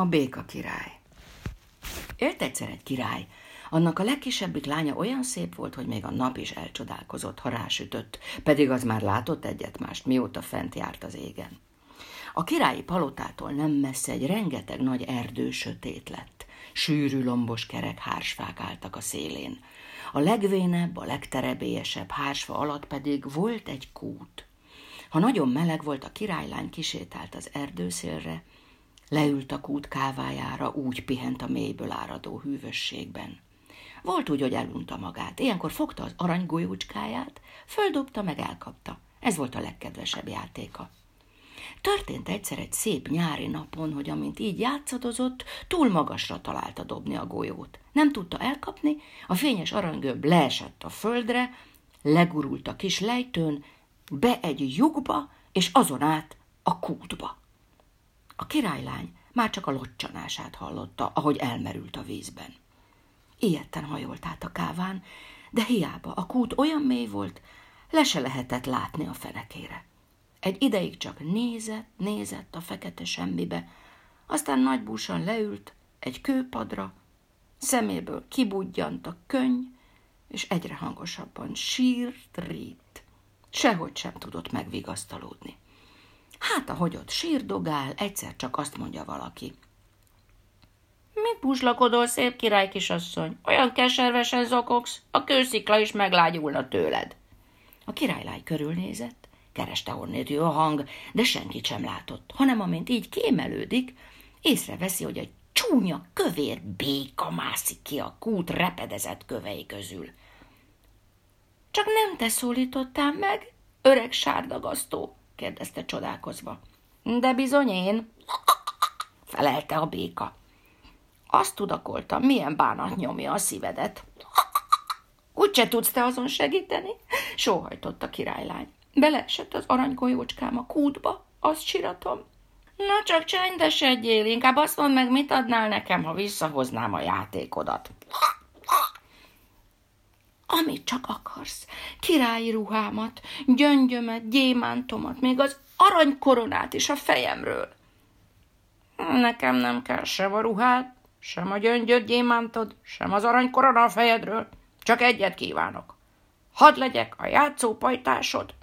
A béka király. Élt egyszer egy király, annak a legkisebbik lánya olyan szép volt, hogy még a nap is elcsodálkozott, ha rásütött, pedig az már látott egyet mást, mióta fent járt az égen. A királyi palotától nem messze egy rengeteg nagy erdő sötét lett. Sűrű lombos kerek hársfák álltak a szélén. A legvénebb, a legterebélyesebb hársfa alatt pedig volt egy kút. Ha nagyon meleg volt, a királylány kisétált az erdőszélre, leült a kút kávájára, úgy pihent a mélyből áradó hűvösségben. Volt úgy, hogy elunta magát. Ilyenkor fogta az aranygolyócskáját, földobta, meg elkapta. Ez volt a legkedvesebb játéka. Történt egyszer egy szép nyári napon, hogy amint így játszadozott, túl magasra találta dobni a golyót. Nem tudta elkapni, a fényes aranygömb leesett a földre, legurult a kis lejtőn, be egy lyukba, és azon át a kútba. A királylány már csak a locsanását hallotta, ahogy elmerült a vízben. Ilyetten hajolt át a káván, de hiába a kút olyan mély volt, le se lehetett látni a fenekére. Egy ideig csak nézett, nézett a fekete semmibe, aztán nagybúsan leült egy kőpadra, szeméből kibudjant a könny, és egyre hangosabban sírt, rít. Sehogy sem tudott megvigasztalódni. Hát, ahogy ott sírdogál, egyszer csak azt mondja valaki. Mit buzslakodol, szép király kisasszony? Olyan keservesen zokogsz, a kőszikla is meglágyulna tőled. A királylány körülnézett, kereste honnét jön a hang, de senkit sem látott, hanem amint így kémelődik, észreveszi, hogy egy csúnya, kövér béka mászik ki a kút repedezett kövei közül. Csak nem te szólítottál meg, öreg sárdagasztó, kérdezte csodálkozva. De bizony én, felelte a béka. Azt tudakoltam, milyen bánat nyomja a szívedet. Úgyse tudsz te azon segíteni? Sóhajtott a királylány. Beleesett az aranygolyócskám a kútba, azt siratom. Na csak csendesedjél, inkább azt mondd meg, mit adnál nekem, ha visszahoznám a játékodat. Amit csak akarsz, királyi ruhámat, gyöngyömet, gyémántomat, még az aranykoronát is a fejemről. Nekem nem kell sem a ruhád, sem a gyöngyöd, gyémántod, sem az aranykorona a fejedről, csak egyet kívánok. Hadd legyek a játszópajtásod,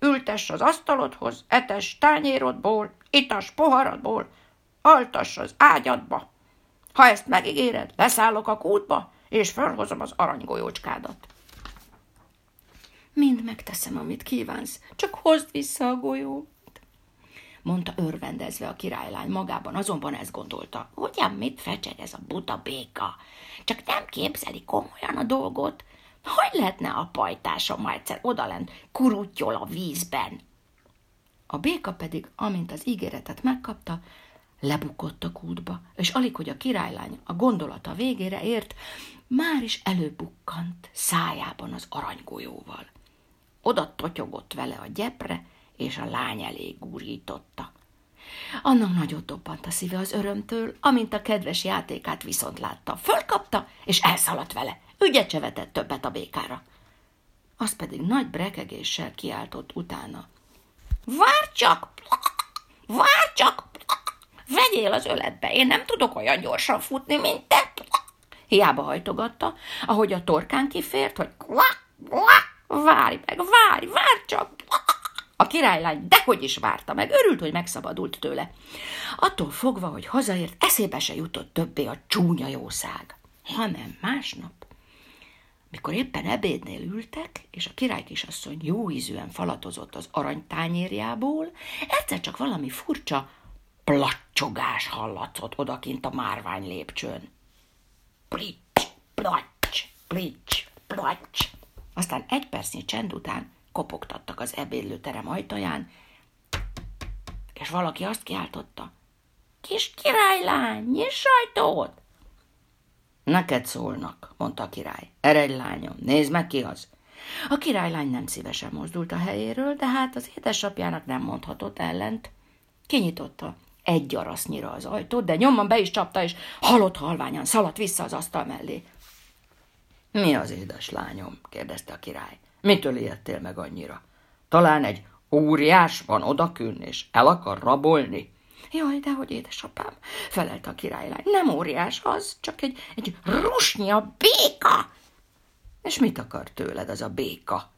ültess az asztalodhoz, etes tányérodból, itas poharadból, altass az ágyadba. Ha ezt megígéred, leszállok a kútba, és felhozom az aranygolyócskádat. Mind megteszem, amit kívánsz, csak hozd vissza a golyót mondta örvendezve a királylány magában, azonban ezt gondolta. Ugyan mit fecseg ez a buta béka? Csak nem képzeli komolyan a dolgot? Hogy lehetne a pajtásom ma egyszer odalent kurutyol a vízben? A béka pedig, amint az ígéretet megkapta, lebukott a kútba, és alig, hogy a királylány a gondolata végére ért, már is előbukkant szájában az aranygolyóval. Oda totyogott vele a gyepre, és a lány elé gúrította. Annak nagyot dobbant a szíve az örömtől, amint a kedves játékát viszont látta. Fölkapta, és elszaladt vele. Ügyet se vetett többet a békára. Az pedig nagy brekegéssel kiáltott utána. Vár csak! Vár csak! Vegyél az öletbe, én nem tudok olyan gyorsan futni, mint te! Hiába hajtogatta, ahogy a torkán kifért, hogy várj meg, várj, várj csak! A királylány dehogy is várta meg, örült, hogy megszabadult tőle. Attól fogva, hogy hazaért, eszébe se jutott többé a csúnya jószág, hanem másnap, mikor éppen ebédnél ültek, és a király kisasszony jó ízűen falatozott az aranytányérjából, egyszer csak valami furcsa placsogás hallatszott odakint a márvány lépcsőn. Plics, placs, plics, placs. Aztán egy percnyi csend után kopogtattak az ebédlőterem ajtaján, és valaki azt kiáltotta. Kis királylány, nyiss ajtót! Neked szólnak, mondta a király. Eredj, lányom, nézd meg ki az. A királylány nem szívesen mozdult a helyéről, de hát az édesapjának nem mondhatott ellent. Kinyitotta egy gyarasznyira az ajtót, de nyomban be is csapta, és halott halványan szaladt vissza az asztal mellé. Mi az édes lányom? kérdezte a király. Mitől ijedtél meg annyira? Talán egy óriás van odakün, és el akar rabolni? Jaj, de hogy édesapám, felelte a királylány. Nem óriás az, csak egy, egy rusnya béka. És mit akar tőled az a béka?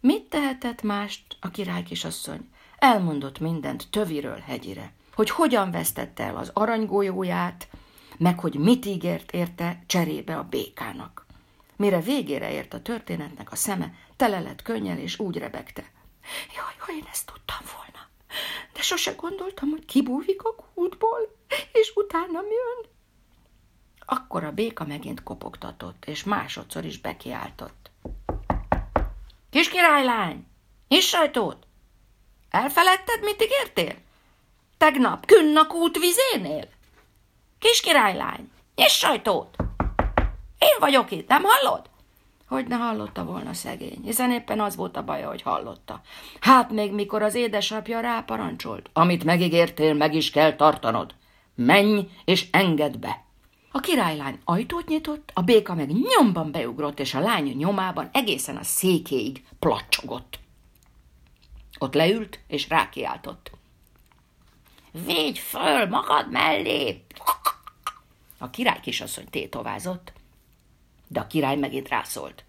Mit tehetett mást a király kisasszony? Elmondott mindent töviről hegyire, hogy hogyan vesztette el az aranygolyóját, meg hogy mit ígért érte cserébe a békának. Mire végére ért a történetnek, a szeme tele lett könnyel, és úgy rebegte. Jaj, ha én ezt tudtam volna, de sose gondoltam, hogy kibúvik a kútból, és utána jön. Akkor a béka megint kopogtatott, és másodszor is bekiáltott. Kis királylány, nyiss sajtót! Elfeledted, mit ígértél? Tegnap künnak út vizénél? Kis királylány, nyiss sajtót! Én vagyok itt, nem hallod? Hogy ne hallotta volna szegény, hiszen éppen az volt a baja, hogy hallotta. Hát még mikor az édesapja ráparancsolt, amit megígértél, meg is kell tartanod. Menj és engedd be! A királylány ajtót nyitott, a béka meg nyomban beugrott, és a lány nyomában egészen a székéig placsogott. Ott leült, és rákiáltott. Védj föl magad mellé! A király kisasszony tétovázott, de a király megint rászólt.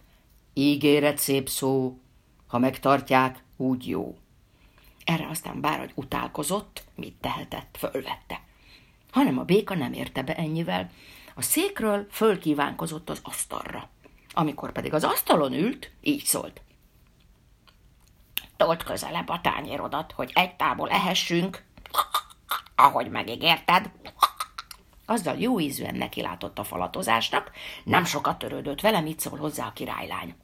Ígéret szép szó, ha megtartják, úgy jó. Erre aztán bárhogy utálkozott, mit tehetett, fölvette. Hanem a béka nem érte be ennyivel. A székről fölkívánkozott az asztalra. Amikor pedig az asztalon ült, így szólt. Tolt közelebb a tányérodat, hogy egy tából ehessünk, ahogy megígérted. Azzal jó ízűen nekilátott a falatozásnak, nem sokat törődött vele, mit szól hozzá a királylány.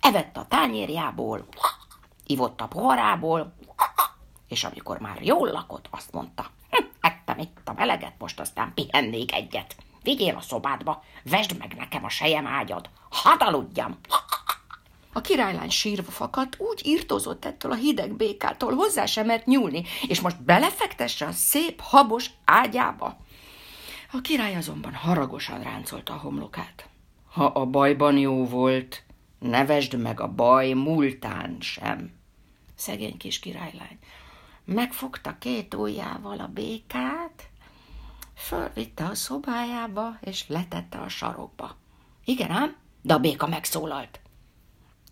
Evett a tányérjából, ivott a poharából, és amikor már jól lakott, azt mondta, hm, ettem itt a meleget, most aztán pihennék egyet. Vigyél a szobádba, vesd meg nekem a sejem ágyad, hadd aludjam. A királylány sírva fakadt, úgy írtózott ettől a hideg békától, hozzá sem mert nyúlni, és most belefektesse a szép, habos ágyába. A király azonban haragosan ráncolta a homlokát. Ha a bajban jó volt, nevesd meg a baj múltán sem. Szegény kis királylány. Megfogta két ujjával a békát, fölvitte a szobájába, és letette a sarokba. Igen ám, de a béka megszólalt.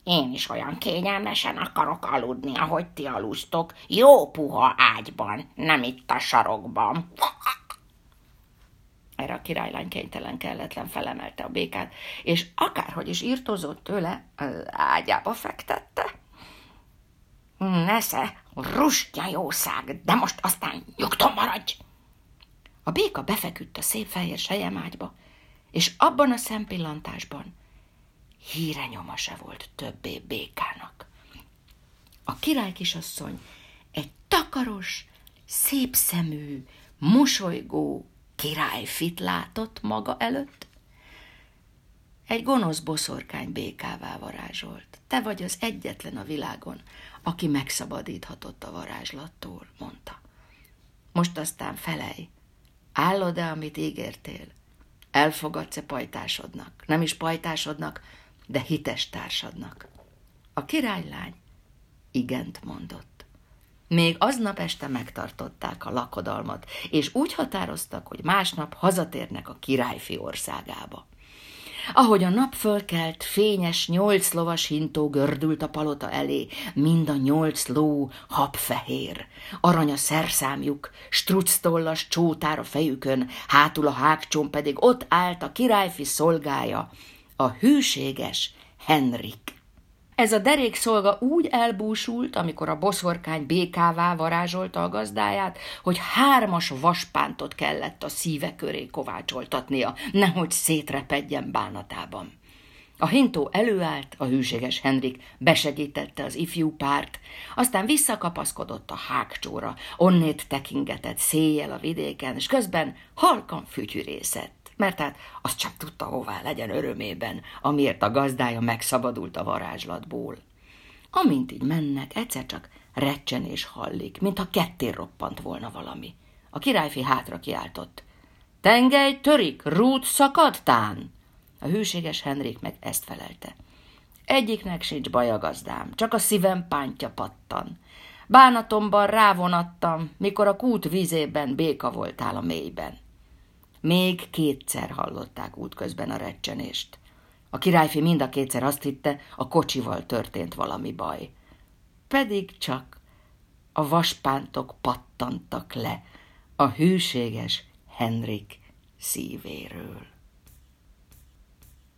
Én is olyan kényelmesen akarok aludni, ahogy ti alusztok, jó puha ágyban, nem itt a sarokban. Erre a királylány kénytelen kelletlen felemelte a békát, és akárhogy is írtozott tőle, ágyába fektette. Nesze, rustya jószág, de most aztán nyugton maradj! A béka befeküdt a szép fehér sejemágyba, és abban a szempillantásban híre nyoma se volt többé békának. A király kisasszony egy takaros, szép szemű, mosolygó, királyfit látott maga előtt? Egy gonosz boszorkány békává varázsolt. Te vagy az egyetlen a világon, aki megszabadíthatott a varázslattól, mondta. Most aztán felej, állod-e, amit ígértél? Elfogadsz-e pajtásodnak? Nem is pajtásodnak, de hites társadnak. A királylány igent mondott. Még aznap este megtartották a lakodalmat, és úgy határoztak, hogy másnap hazatérnek a királyfi országába. Ahogy a nap fölkelt, fényes nyolc lovas hintó gördült a palota elé, mind a nyolc ló habfehér, arany a szerszámjuk, structollas csótár a fejükön, hátul a hágcsom pedig ott állt a királyfi szolgája, a hűséges Henrik. Ez a derék szolga úgy elbúsult, amikor a boszorkány békává varázsolta a gazdáját, hogy hármas vaspántot kellett a szíve köré kovácsoltatnia, nehogy szétrepedjen bánatában. A hintó előállt, a hűséges Henrik besegítette az ifjú párt, aztán visszakapaszkodott a hágcsóra, onnét tekingetett széjjel a vidéken, és közben halkan fütyűrészett mert hát azt csak tudta, hová legyen örömében, amiért a gazdája megszabadult a varázslatból. Amint így mennek, egyszer csak recsenés hallik, mintha kettér roppant volna valami. A királyfi hátra kiáltott. Tengely törik, rút szakadtán! A hűséges Henrik meg ezt felelte. Egyiknek sincs baj a gazdám, csak a szívem pántja pattan. Bánatomban rávonattam, mikor a kút vízében béka voltál a mélyben. Még kétszer hallották útközben a recsenést. A királyfi mind a kétszer azt hitte, a kocsival történt valami baj. Pedig csak a vaspántok pattantak le a hűséges Henrik szívéről.